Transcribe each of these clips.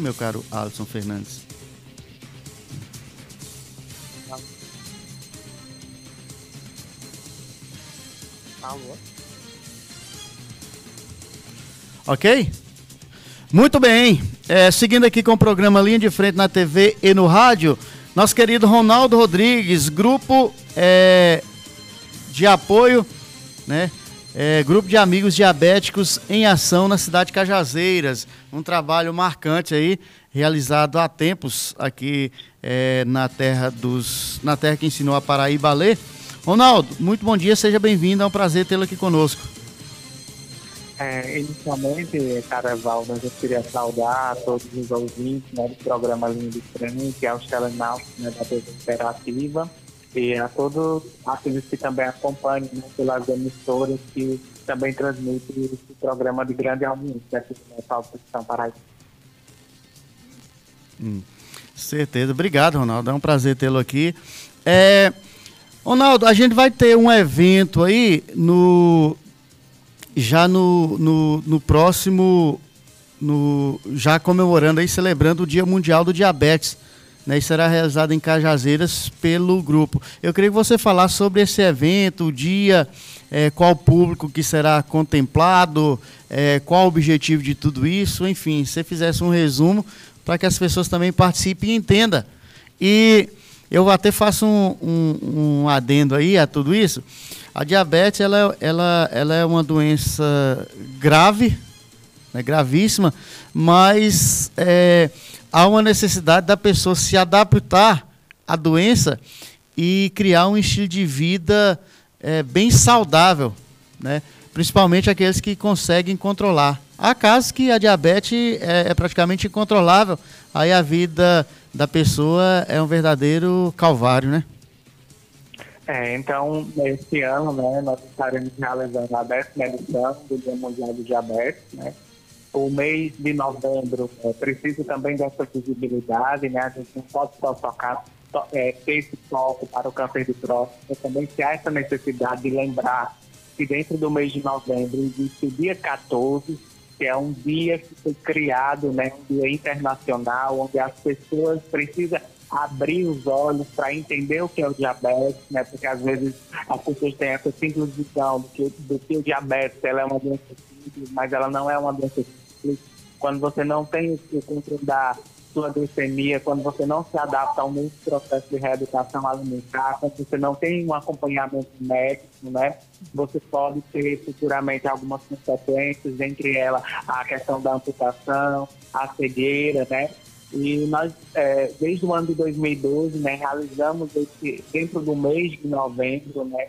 meu caro Alisson Fernandes? Alô? Ok? Muito bem. É, seguindo aqui com o programa Linha de Frente na TV e no rádio, nosso querido Ronaldo Rodrigues, grupo é, de apoio, né? É, grupo de amigos diabéticos em ação na cidade de Cajazeiras. Um trabalho marcante aí, realizado há tempos aqui é, na terra dos. na terra que ensinou a Paraíba a ler. Ronaldo, muito bom dia, seja bem-vindo, é um prazer tê-lo aqui conosco. É, inicialmente, Caraval, eu queria saudar todos os ouvintes né, do programa Linha de Frente, aos telenautas né, da TV Interativa e a todos aqueles que também acompanham né, pelas emissoras que também transmitem esse programa de grande audiência aqui no Natal de São Paraíba. Hum, certeza. Obrigado, Ronaldo. É um prazer tê-lo aqui. É, Ronaldo, a gente vai ter um evento aí no já no, no, no próximo, no, já comemorando aí, celebrando o Dia Mundial do Diabetes. Né, e será realizado em Cajazeiras pelo grupo. Eu queria que você falasse sobre esse evento, o dia, é, qual público que será contemplado, é, qual o objetivo de tudo isso, enfim, se você fizesse um resumo para que as pessoas também participem e entendam. E eu até faço um, um, um adendo aí a tudo isso. A diabetes ela, ela, ela é uma doença grave, né, gravíssima, mas é, há uma necessidade da pessoa se adaptar à doença e criar um estilo de vida é, bem saudável, né? principalmente aqueles que conseguem controlar. Há casos que a diabetes é, é praticamente incontrolável, aí a vida da pessoa é um verdadeiro calvário, né? É, então, esse ano, né, nós estaremos realizando a décima edição do Dia Mundial do Diabetes, né? O mês de novembro é, precisa também dessa visibilidade, né? A gente não pode só tocar, é, ter esse foco para o câncer de próstata, também se há essa necessidade de lembrar que dentro do mês de novembro existe o dia 14, que é um dia que foi criado, né, um dia internacional, onde as pessoas precisam abrir os olhos para entender o que é o diabetes, né? Porque às vezes as pessoas têm essa simples visão do que, do que o diabetes ela é uma doença simples, mas ela não é uma doença simples. Quando você não tem o controle da sua glicemia, quando você não se adapta ao novo processo de reeducação alimentar, quando você não tem um acompanhamento médico, né? Você pode ter futuramente algumas consequências, entre elas a questão da amputação, a cegueira, né? E nós, é, desde o ano de 2012, né, realizamos esse, dentro do mês de novembro, né,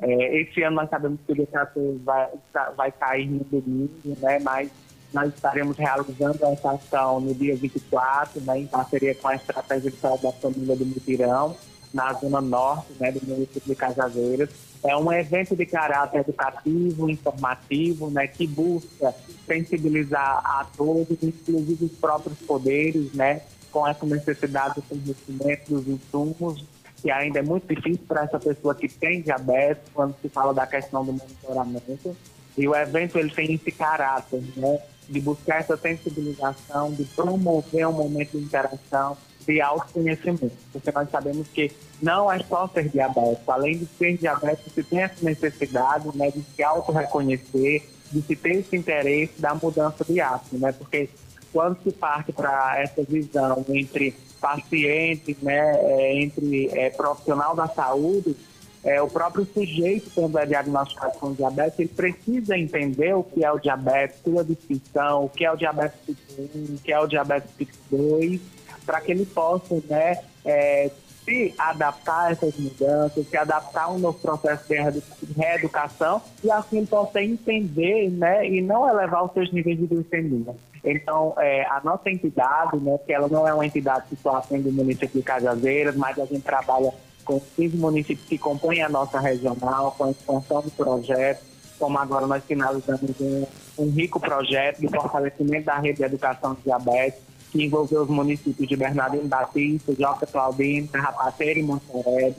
é, esse ano nós sabemos que o decreto vai, vai cair no domingo, né, mas nós estaremos realizando essa ação no dia 24, né, em parceria com a Estratégia de Saúde da Família do Mutirão, na zona norte né, do município de Cajazeiras. É um evento de caráter educativo, informativo, né, que busca sensibilizar a todos, inclusive os próprios poderes, né, com essa necessidade do conhecimento dos insumos, que ainda é muito difícil para essa pessoa que tem diabetes, quando se fala da questão do monitoramento. E o evento ele tem esse caráter, né, de buscar essa sensibilização, de promover um momento de interação, de autoconhecimento, porque nós sabemos que não é só ser diabético, além de ser diabético, você tem essa necessidade né, de se auto-reconhecer, de se ter esse interesse da mudança de hábito, né? Porque quando se parte para essa visão entre paciente, né, é, entre é, profissional da saúde, é, o próprio sujeito, quando é diagnosticado com diabetes, ele precisa entender o que é o diabetes, sua distinção, o que é o diabetes tipo 1, o que é o diabetes tipo 2, para que ele possa né, é, se adaptar a essas mudanças, se adaptar a um novo processo de reeducação e assim ele possa entender né, e não elevar os seus níveis de glicemia. Então, é, a nossa entidade, né, que ela não é uma entidade que só atende município de Cajazeiras, mas a gente trabalha com 15 municípios que compõem a nossa regional, com a expansão do projeto, como agora nós finalizamos um, um rico projeto de fortalecimento da rede de educação de diabetes, que envolveu os municípios de Bernardino Batista, Joca Claudino, Carrapateira e Monterrey,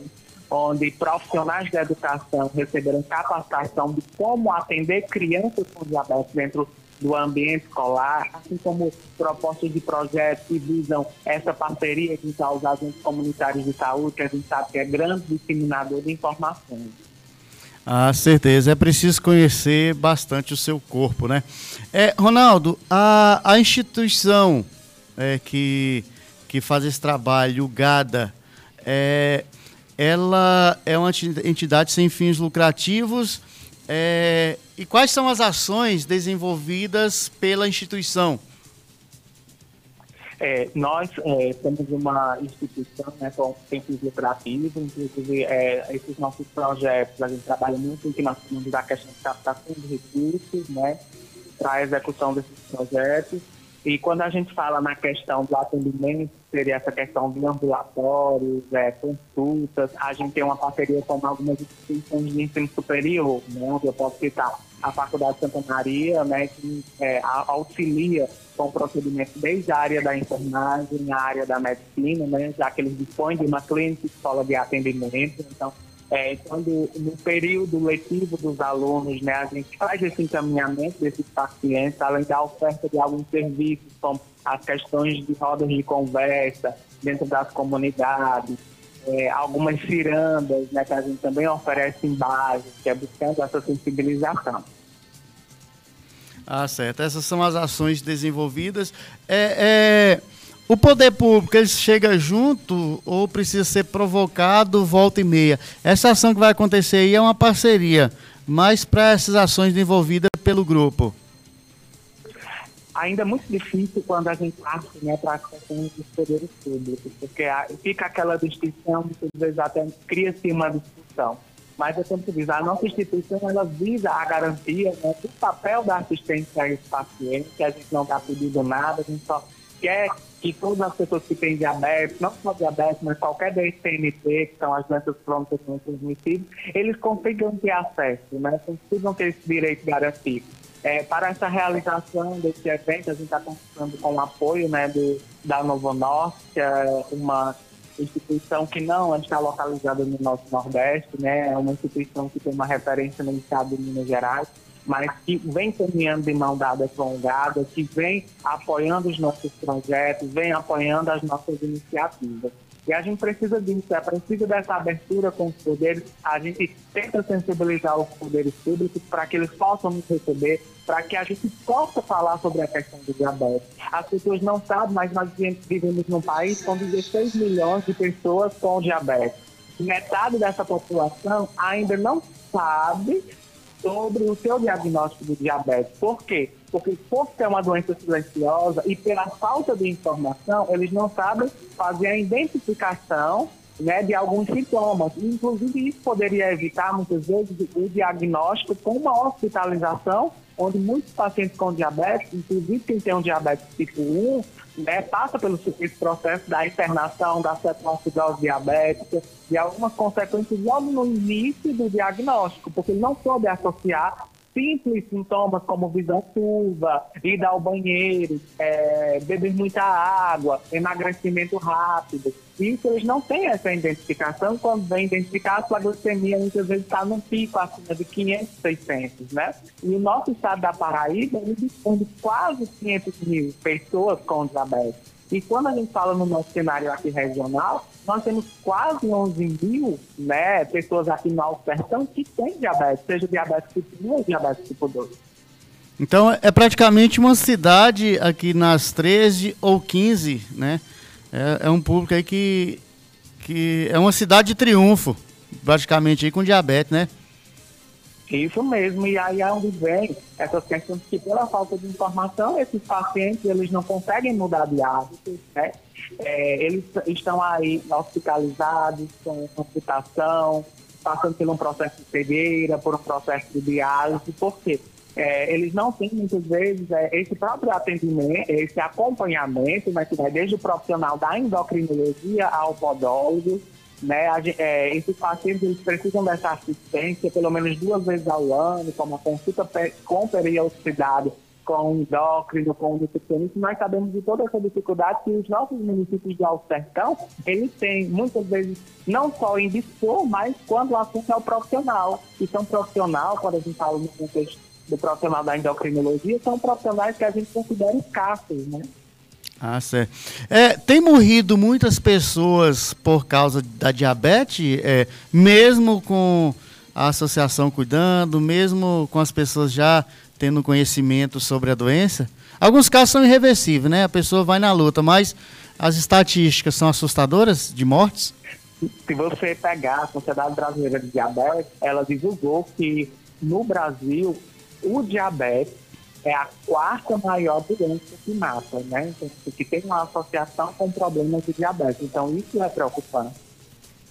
onde profissionais da educação receberam capacitação de como atender crianças com diabetes dentro do ambiente escolar, assim como propostas de projetos que visam essa parceria com os agentes comunitários de saúde, que a gente sabe que é grande disseminador de informações. Ah, certeza. É preciso conhecer bastante o seu corpo, né? É, Ronaldo, a, a instituição é, que, que faz esse trabalho, o GADA, é, ela é uma entidade sem fins lucrativos. É, e quais são as ações desenvolvidas pela instituição? É, nós é, temos uma instituição né, com fins lucrativos, inclusive é, esses nossos projetos, a gente trabalha muito aqui nós falamos da questão de captação de recursos né, para a execução desses projetos. E quando a gente fala na questão do atendimento, seria essa questão de ambulatórios, é, consultas, a gente tem uma parceria com algumas instituições de ensino superior, né, eu posso citar a Faculdade de Santa Maria, né, que é, auxilia com procedimentos desde a área da enfermagem, a área da medicina, né, já que eles dispõem de uma clínica escola de atendimento. Então, é, quando no período letivo dos alunos, né, a gente faz esse encaminhamento desses pacientes, além da oferta de alguns serviços, como as questões de rodas de conversa dentro das comunidades, é, algumas cirandas, né, que a gente também oferece em base, que é buscando essa sensibilização. Ah, certo. Essas são as ações desenvolvidas. É, é, o poder público, ele chega junto ou precisa ser provocado volta e meia? Essa ação que vai acontecer aí é uma parceria, mas para essas ações desenvolvidas pelo grupo ainda é muito difícil quando a gente parte né, para a questão dos poderes públicos, porque fica aquela distinção, muitas vezes até cria-se uma discussão. Mas eu sempre dizer, a nossa instituição ela visa a garantia né, do papel da assistência a esse paciente, que a gente não está pedindo nada, a gente só quer que todas as pessoas que têm diabetes, não só diabetes, mas qualquer DSTNT, que são as doenças crônicas não transmissíveis, eles consigam ter acesso, né? consigam ter esse direito garantido. É, para essa realização desse evento, a gente está contando com o apoio né, do, da Novo Norte, que é uma instituição que não está localizada no nosso Nordeste, né, é uma instituição que tem uma referência no estado de Minas Gerais, mas que vem caminhando de mão dada com o GADA, que vem apoiando os nossos projetos, vem apoiando as nossas iniciativas. E a gente precisa disso, é preciso dessa abertura com os poderes. A gente tenta sensibilizar os poderes públicos para que eles possam nos receber, para que a gente possa falar sobre a questão do diabetes. As pessoas não sabem, mas nós vivemos num país com 16 milhões de pessoas com diabetes. Metade dessa população ainda não sabe sobre o seu diagnóstico de diabetes. Por quê? Porque por ser uma doença silenciosa e pela falta de informação, eles não sabem fazer a identificação né, de alguns sintomas. Inclusive, isso poderia evitar, muitas vezes, o diagnóstico com uma hospitalização, onde muitos pacientes com diabetes, inclusive quem tem um diabetes tipo 1, né, passa pelo processo da internação, da cetoacidose diabética, e algumas consequências logo no início do diagnóstico, porque ele não soube associar simples sintomas como visão turva, ir ao banheiro, é, beber muita água, emagrecimento rápido. Isso eles não têm essa identificação. Quando vem identificar, a sua glicemia muitas vezes está num pico acima de 500, 600, né? E o nosso estado da Paraíba, ele dispõe de quase 500 mil pessoas com diabetes. E quando a gente fala no nosso cenário aqui regional, nós temos quase 11 mil né, pessoas aqui no Alto que têm diabetes, seja diabetes tipo 1 ou diabetes tipo 2. Então é praticamente uma cidade aqui nas 13 ou 15, né? É, é um público aí que, que é uma cidade de triunfo, praticamente aí com diabetes, né? Isso mesmo, e aí é onde vem essas questões que pela falta de informação, esses pacientes eles não conseguem mudar de hábitos, né? É, eles estão aí hospitalizados com amputação, passando por um processo de cegueira, por um processo de diálise, por quê? É, eles não têm muitas vezes é, esse próprio atendimento, esse acompanhamento, mas que vai desde o profissional da endocrinologia ao podólogo, né? A, é, esses pacientes eles precisam dessa assistência pelo menos duas vezes ao ano, como a consulta com periodicidade com endócrino, com o nutricionista, nós sabemos de toda essa dificuldade que os nossos municípios de Alto Sertão, eles têm muitas vezes, não só em dispor, mas quando o assunto é o profissional. E são profissional, quando a gente fala no contexto do profissional da endocrinologia são profissionais que a gente considera escassos, né? Ah, certo. É, tem morrido muitas pessoas por causa da diabetes, é, mesmo com a associação cuidando, mesmo com as pessoas já tendo conhecimento sobre a doença? Alguns casos são irreversíveis, né? A pessoa vai na luta, mas as estatísticas são assustadoras de mortes? Se você pegar a Sociedade Brasileira de Diabetes, ela divulgou que no Brasil o diabetes é a quarta maior doença que mata, né? Então, que tem uma associação com problemas de diabetes. Então, isso é preocupante.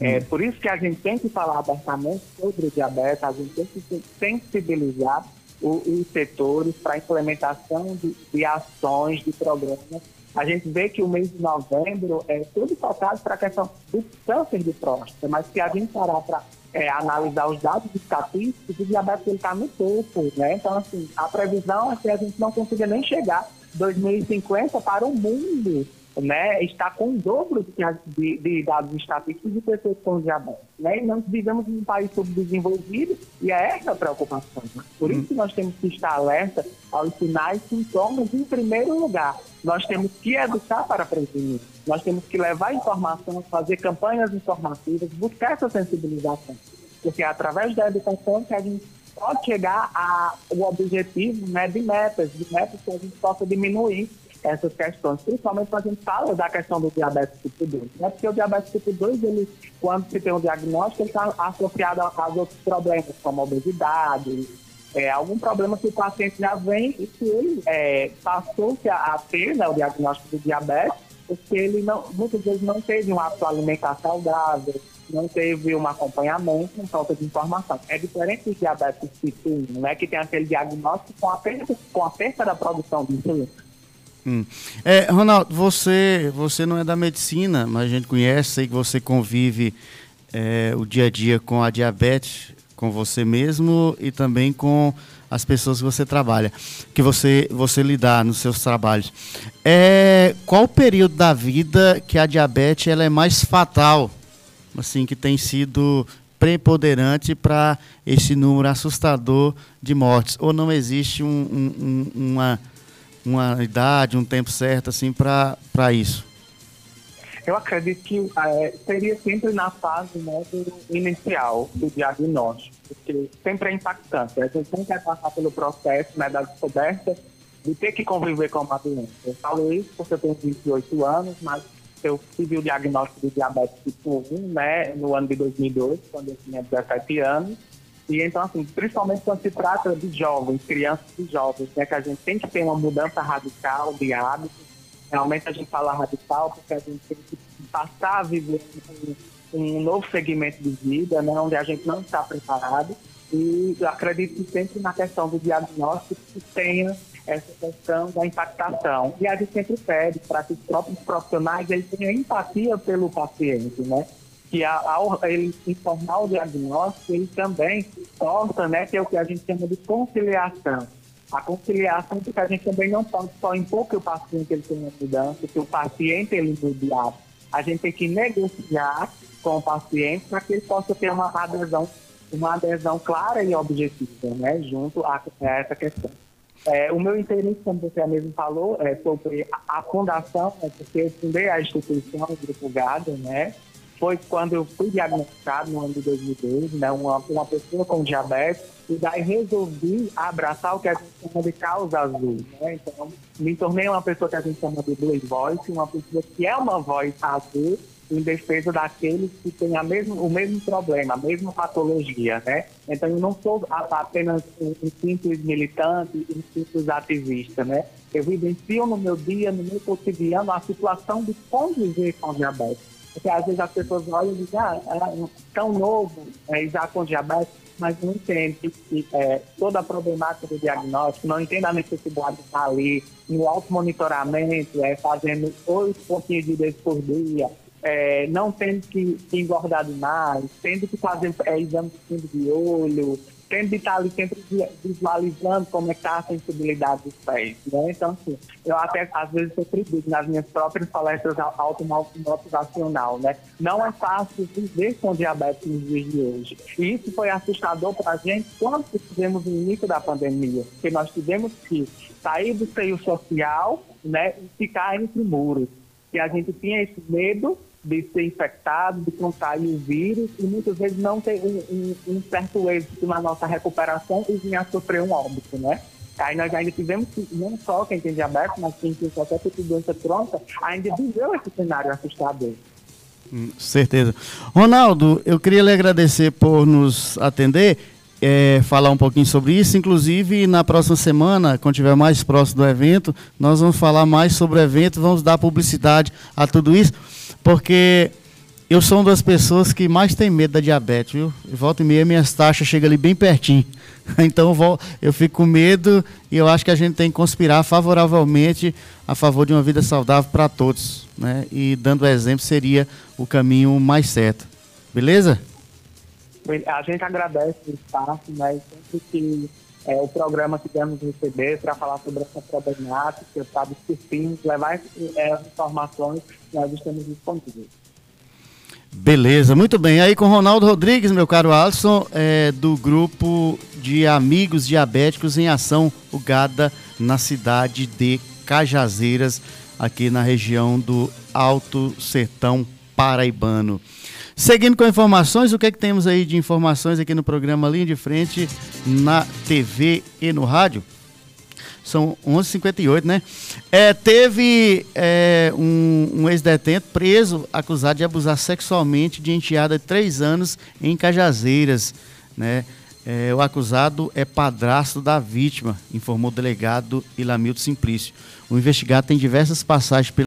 É, hum. por isso que a gente tem que falar abertamente sobre o diabetes, a gente tem que sensibilizar o, os setores para a implementação de, de, ações, de programas. A gente vê que o mês de novembro é todo focado para a questão do câncer de próstata, mas se a gente parar para é, analisar os dados estatísticos, o diabetes está no topo, né? Então, assim, a previsão é que a gente não consiga nem chegar 2050 para o mundo né, está com o dobro de, de, dados estatísticos de pessoas com diabetes. Né? E nós vivemos em um país subdesenvolvido e é essa a preocupação. Por isso que nós temos que estar alerta aos sinais e sintomas em primeiro lugar. Nós temos que educar para prevenir. Nós temos que levar informação, fazer campanhas informativas, buscar essa sensibilização. Porque é através da educação que a gente pode chegar ao objetivo né, de metas, de metas que a gente possa diminuir essas questões, principalmente quando a gente fala da questão do diabetes tipo 2. Né? Porque o diabetes tipo 2, ele, quando se tem um diagnóstico, ele está associado a, a outros problemas, como obesidade, é, algum problema que o paciente já vem e que ele é, passou-se a, a, ter né, o diagnóstico do diabetes, porque ele não, muitas vezes não teve um hábito alimentar saudável, não teve um acompanhamento, falta de informação. É diferente do diabetes tipo 1, né, que tem aquele diagnóstico com a perda, com a perda da produção de insulina. Hum. É, Ronaldo, você, você não é da medicina, mas a gente conhece, sei que você convive é, o dia a dia com a diabetes, com você mesmo e também com as pessoas que você trabalha, que você, você lidar nos seus trabalhos. É, qual o período da vida que a diabetes ela é mais fatal, assim, que tem sido preponderante para esse número assustador de mortes? Ou não existe um, um, uma uma idade, um tempo certo assim para isso? Eu acredito que é, seria sempre na fase né, do inicial do diagnóstico, porque sempre é impactante. A gente tem que passar pelo processo né, da descoberta de ter que conviver com uma doença. Eu falo isso porque eu tenho 28 anos, mas eu tive o diagnóstico de diabetes tipo 1 né, no ano de 2002, quando eu tinha 17 anos. E então, assim, principalmente quando se trata de jovens, crianças e jovens, né, que a gente tem que ter uma mudança radical de hábitos. Realmente a gente fala radical porque a gente tem que passar a viver um, um novo segmento de vida, né, onde a gente não está preparado. E eu acredito sempre na questão do diagnóstico que tenha essa questão da impactação. E a gente sempre pede para que os próprios profissionais tenham empatia pelo paciente, né? Que ao ele informar o diagnóstico, ele também possa né, ter o que a gente chama de conciliação. A conciliação, porque a gente também não pode só impor que o paciente ele tenha mudança, que o paciente ele mude A gente tem que negociar com o paciente para que ele possa ter uma adesão, uma adesão clara e objetiva, né, junto a, a essa questão. É, o meu interesse, como você mesmo falou, é sobre a, a fundação, é porque eu fundei a instituição Grupo Gado, né, foi quando eu fui diagnosticado no ano de 2012, né, uma, uma pessoa com diabetes, e daí resolvi abraçar o que a gente chama de causa azul. Né? Então, me tornei uma pessoa que a gente chama de blue voice, uma pessoa que é uma voz azul em defesa daqueles que têm a mesmo, o mesmo problema, a mesma patologia, né? Então, eu não sou apenas um, simples militante, um simples ativista, né? Eu vivencio no meu dia, no meu cotidiano, a situação de conviver com diabetes porque às vezes as pessoas olham e dizem, ah, é tão novo, é, já com diabetes, mas não entende que é, toda a problemática do diagnóstico, não entende a necessidade de estar ali no alto monitoramento, é, fazendo oito pontinhos de vezes por dia, é, não tendo que, que engordar demais, tendo que fazer é, exame de fundo de olho, tendo de estar ali sempre visualizando como é que está a sensibilidade dos pés. Né? Então, assim, eu até às vezes eu digo nas minhas próprias palestras automotivacional, né? Não é fácil viver com diabetes nos dias de hoje. E isso foi assustador para a gente quando tivemos o início da pandemia, porque nós tivemos que sair do seio social né, e ficar entre muros. E a gente tinha esse medo de ser infectado, de contrair o vírus e muitas vezes não ter um, um, um certo êxito na nossa recuperação e vir a sofrer um óbito, né? Aí nós ainda tivemos que, não só quem tem diabetes, mas quem tem qualquer tipo de doença crônica, ainda viveu esse cenário assustador. Hum, certeza. Ronaldo, eu queria lhe agradecer por nos atender, é, falar um pouquinho sobre isso. Inclusive, na próxima semana, quando estiver mais próximo do evento, nós vamos falar mais sobre o evento, vamos dar publicidade a tudo isso porque eu sou uma das pessoas que mais tem medo da diabetes, viu? Volta e meia minhas taxas chegam ali bem pertinho. Então eu fico com medo e eu acho que a gente tem que conspirar favoravelmente a favor de uma vida saudável para todos. Né? E dando exemplo seria o caminho mais certo. Beleza? A gente agradece o espaço, né? Sempre que é, o programa que temos receber para falar sobre essa problemática, está discutindo, levar é, as informações nós estamos disponíveis. Beleza, muito bem. Aí com Ronaldo Rodrigues, meu caro Alisson, é, do grupo de Amigos Diabéticos em Ação, o GADA, na cidade de Cajazeiras, aqui na região do Alto Sertão Paraibano. Seguindo com informações, o que é que temos aí de informações aqui no programa Linha de Frente, na TV e no rádio? São 11h58, né? É, teve é, um, um ex-detento preso acusado de abusar sexualmente de enteada de três anos em Cajazeiras, né? É, o acusado é padrasto da vítima, informou o delegado Ilamildo Simplício. O investigado tem diversas passagens